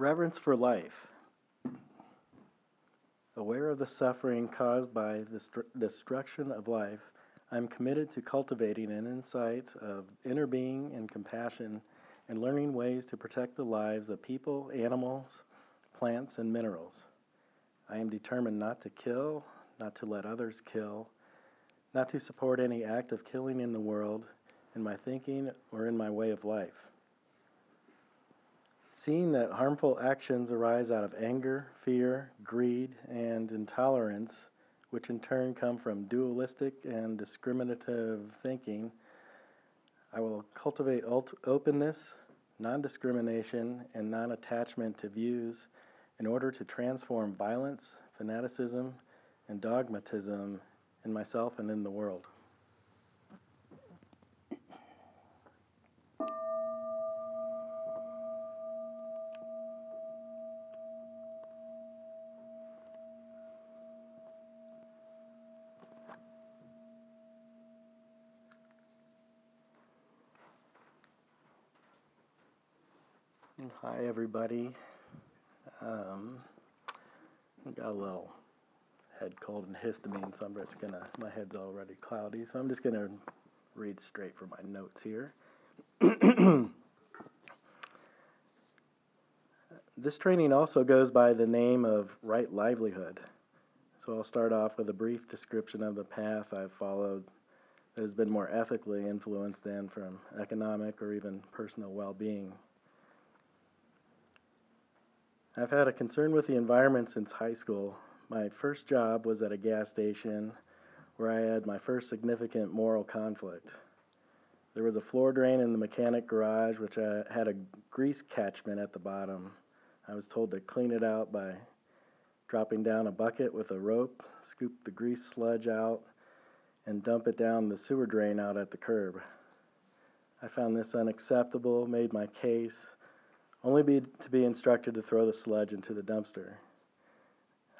Reverence for life. Aware of the suffering caused by the str- destruction of life, I am committed to cultivating an insight of inner being and compassion and learning ways to protect the lives of people, animals, plants, and minerals. I am determined not to kill, not to let others kill, not to support any act of killing in the world, in my thinking, or in my way of life. Seeing that harmful actions arise out of anger, fear, greed, and intolerance, which in turn come from dualistic and discriminative thinking, I will cultivate openness, non discrimination, and non attachment to views in order to transform violence, fanaticism, and dogmatism in myself and in the world. Hi, everybody. Um, got a little head cold and histamine, so I'm just gonna, my head's already cloudy, so I'm just gonna read straight from my notes here. this training also goes by the name of Right Livelihood. So I'll start off with a brief description of the path I've followed that has been more ethically influenced than from economic or even personal well being. I've had a concern with the environment since high school. My first job was at a gas station where I had my first significant moral conflict. There was a floor drain in the mechanic garage which had a grease catchment at the bottom. I was told to clean it out by dropping down a bucket with a rope, scoop the grease sludge out, and dump it down the sewer drain out at the curb. I found this unacceptable, made my case, only be, to be instructed to throw the sludge into the dumpster.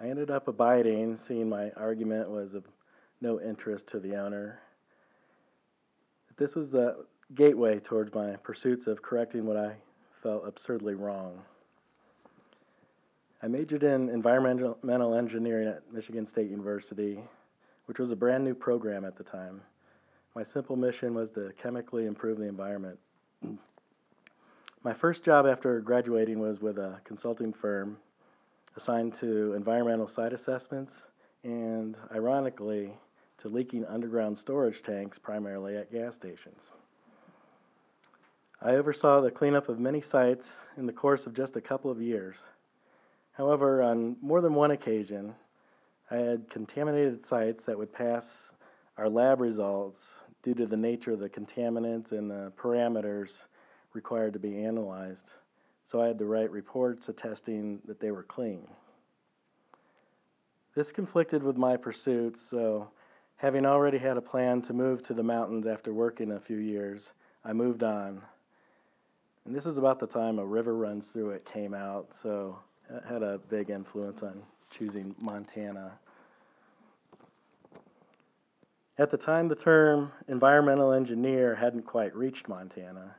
I ended up abiding, seeing my argument was of no interest to the owner. This was the gateway towards my pursuits of correcting what I felt absurdly wrong. I majored in environmental engineering at Michigan State University, which was a brand new program at the time. My simple mission was to chemically improve the environment. My first job after graduating was with a consulting firm assigned to environmental site assessments and, ironically, to leaking underground storage tanks primarily at gas stations. I oversaw the cleanup of many sites in the course of just a couple of years. However, on more than one occasion, I had contaminated sites that would pass our lab results due to the nature of the contaminants and the parameters required to be analyzed. So I had to write reports attesting that they were clean. This conflicted with my pursuits, so having already had a plan to move to the mountains after working a few years, I moved on. And this is about the time A River Runs Through It came out, so it had a big influence on choosing Montana. At the time, the term environmental engineer hadn't quite reached Montana.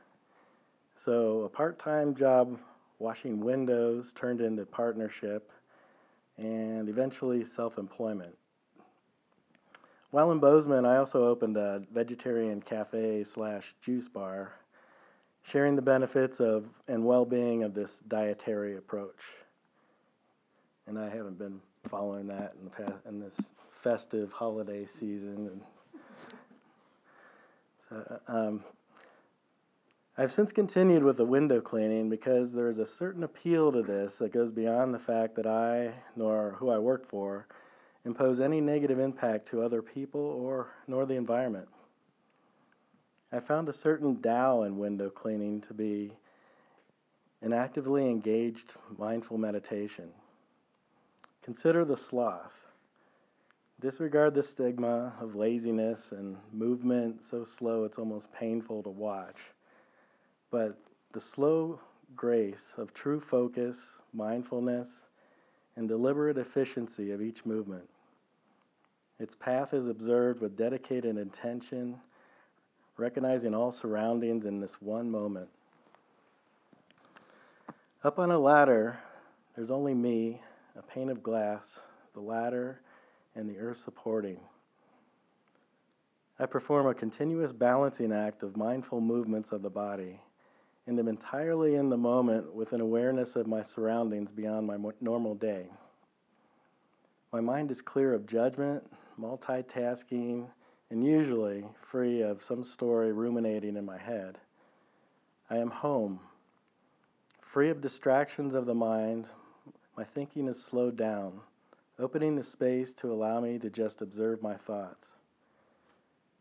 So a part-time job washing windows turned into partnership and eventually self-employment. While in Bozeman, I also opened a vegetarian cafe slash juice bar, sharing the benefits of and well-being of this dietary approach. And I haven't been following that in the past in this festive holiday season. And so, um, I've since continued with the window cleaning because there is a certain appeal to this that goes beyond the fact that I, nor who I work for, impose any negative impact to other people or nor the environment. I found a certain Tao in window cleaning to be an actively engaged mindful meditation. Consider the sloth. Disregard the stigma of laziness and movement so slow it's almost painful to watch but the slow grace of true focus, mindfulness, and deliberate efficiency of each movement. Its path is observed with dedicated intention, recognizing all surroundings in this one moment. Up on a ladder, there's only me, a pane of glass, the ladder, and the earth supporting. I perform a continuous balancing act of mindful movements of the body and am entirely in the moment with an awareness of my surroundings beyond my normal day. My mind is clear of judgment, multitasking, and usually free of some story ruminating in my head. I am home, free of distractions of the mind. My thinking is slowed down, opening the space to allow me to just observe my thoughts.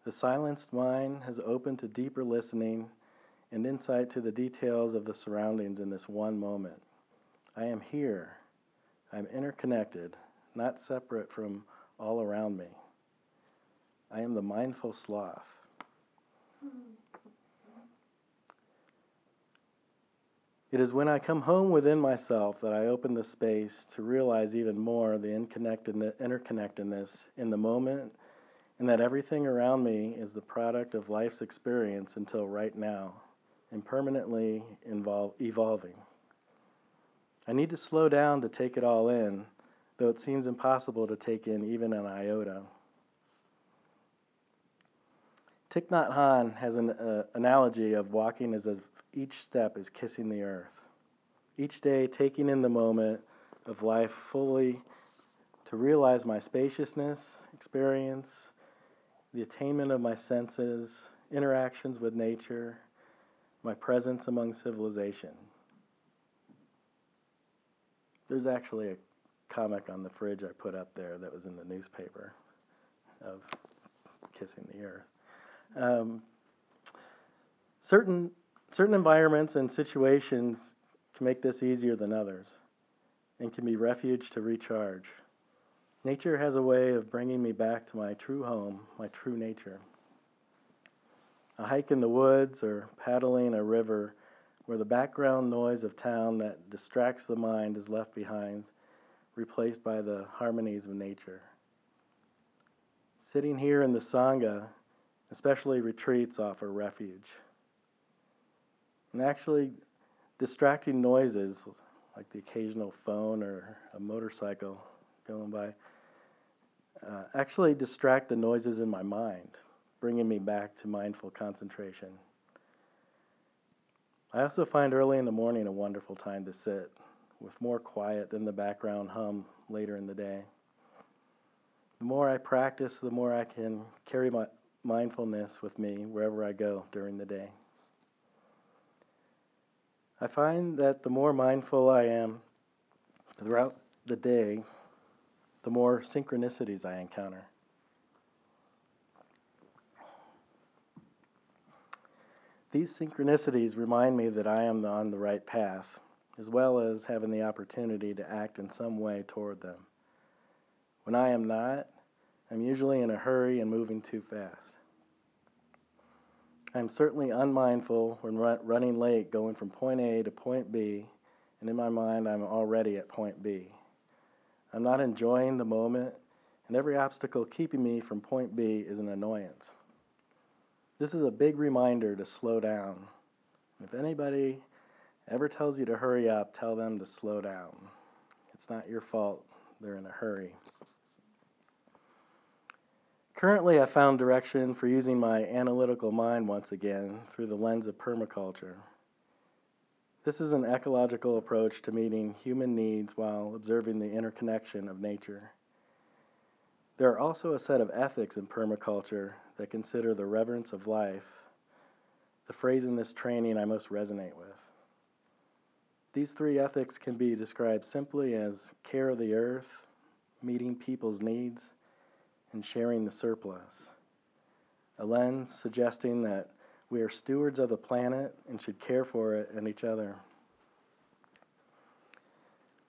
The silenced mind has opened to deeper listening and insight to the details of the surroundings in this one moment. I am here. I'm interconnected, not separate from all around me. I am the mindful sloth. It is when I come home within myself that I open the space to realize even more the interconnectedness in the moment and that everything around me is the product of life's experience until right now and permanently involve, evolving. I need to slow down to take it all in, though it seems impossible to take in even an iota. Thich Nhat Hanh has an uh, analogy of walking as if each step is kissing the earth. Each day, taking in the moment of life fully to realize my spaciousness, experience, the attainment of my senses, interactions with nature, my presence among civilization. There's actually a comic on the fridge I put up there that was in the newspaper of kissing the earth. Um, certain certain environments and situations can make this easier than others and can be refuge to recharge. Nature has a way of bringing me back to my true home, my true nature a hike in the woods, or paddling a river where the background noise of town that distracts the mind is left behind, replaced by the harmonies of nature. Sitting here in the Sangha, especially retreats, offer refuge. And actually, distracting noises, like the occasional phone or a motorcycle going by, uh, actually distract the noises in my mind bringing me back to mindful concentration. I also find early in the morning a wonderful time to sit, with more quiet than the background hum later in the day. The more I practice, the more I can carry my mindfulness with me wherever I go during the day. I find that the more mindful I am throughout the day, the more synchronicities I encounter. These synchronicities remind me that I am on the right path, as well as having the opportunity to act in some way toward them. When I am not, I'm usually in a hurry and moving too fast. I'm certainly unmindful when running late, going from point A to point B, and in my mind, I'm already at point B. I'm not enjoying the moment, and every obstacle keeping me from point B is an annoyance. This is a big reminder to slow down. If anybody ever tells you to hurry up, tell them to slow down. It's not your fault they're in a hurry. Currently, I found direction for using my analytical mind once again through the lens of permaculture. This is an ecological approach to meeting human needs while observing the interconnection of nature. There are also a set of ethics in permaculture that consider the reverence of life, the phrase in this training I most resonate with. These three ethics can be described simply as care of the earth, meeting people's needs, and sharing the surplus. A lens suggesting that we are stewards of the planet and should care for it and each other.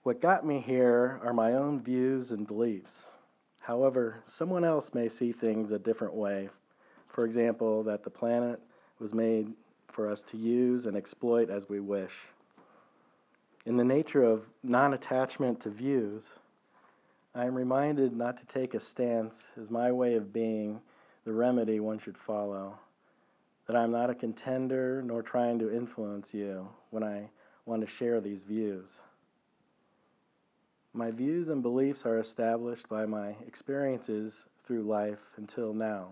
What got me here are my own views and beliefs. However, someone else may see things a different way. For example, that the planet was made for us to use and exploit as we wish. In the nature of non attachment to views, I am reminded not to take a stance as my way of being the remedy one should follow, that I am not a contender nor trying to influence you when I want to share these views. My views and beliefs are established by my experiences through life until now.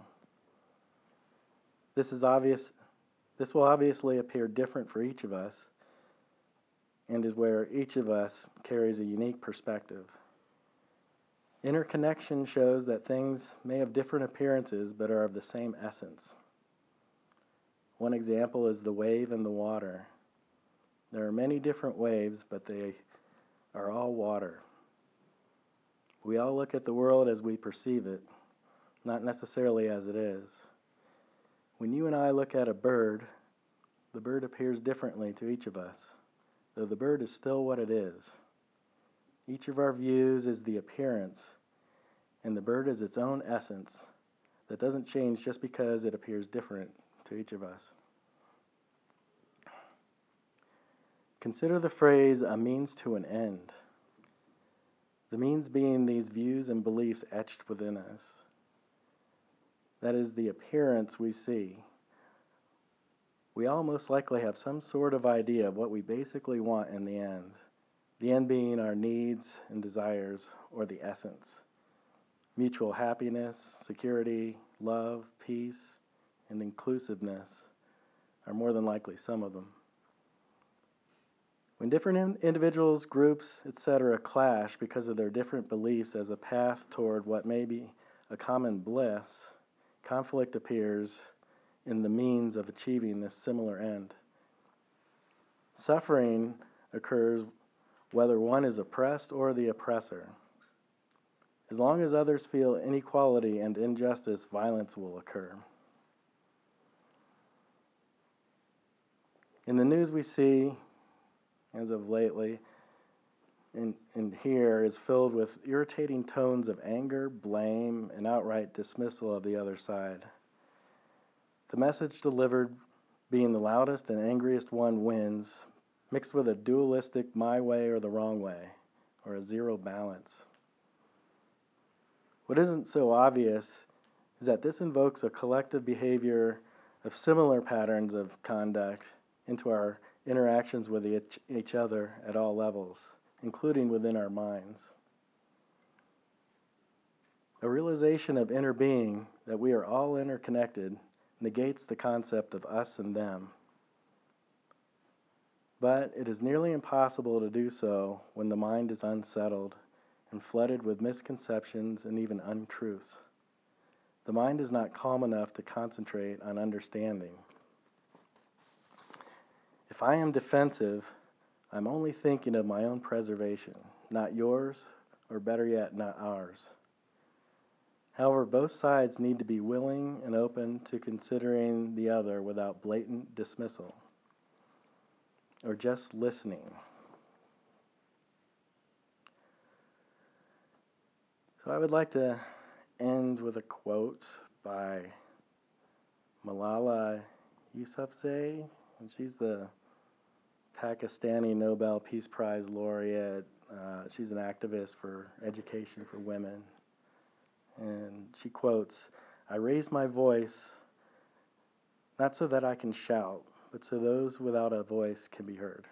This is obvious this will obviously appear different for each of us and is where each of us carries a unique perspective. Interconnection shows that things may have different appearances but are of the same essence. One example is the wave in the water. There are many different waves, but they are all water. We all look at the world as we perceive it, not necessarily as it is. When you and I look at a bird, the bird appears differently to each of us, though the bird is still what it is. Each of our views is the appearance, and the bird is its own essence that doesn't change just because it appears different to each of us. Consider the phrase a means to an end. The means being these views and beliefs etched within us. That is the appearance we see. We all most likely have some sort of idea of what we basically want in the end, the end being our needs and desires, or the essence mutual happiness, security, love, peace, and inclusiveness are more than likely some of them. When different in- individuals, groups, etc., clash because of their different beliefs as a path toward what may be a common bliss, conflict appears in the means of achieving this similar end. Suffering occurs whether one is oppressed or the oppressor. As long as others feel inequality and injustice, violence will occur. In the news, we see, as of lately, and, and here is filled with irritating tones of anger, blame, and outright dismissal of the other side. The message delivered, being the loudest and angriest one, wins, mixed with a dualistic my way or the wrong way, or a zero balance. What isn't so obvious is that this invokes a collective behavior of similar patterns of conduct into our interactions with each, each other at all levels, including within our minds. A realization of inner being that we are all interconnected negates the concept of us and them. But it is nearly impossible to do so when the mind is unsettled and flooded with misconceptions and even untruths. The mind is not calm enough to concentrate on understanding. If I am defensive, I'm only thinking of my own preservation, not yours, or better yet, not ours. However, both sides need to be willing and open to considering the other without blatant dismissal or just listening. So I would like to end with a quote by Malala Yousafzai, and she's the Pakistani Nobel Peace Prize laureate. Uh, she's an activist for education for women. And she quotes, I raise my voice not so that I can shout, but so those without a voice can be heard.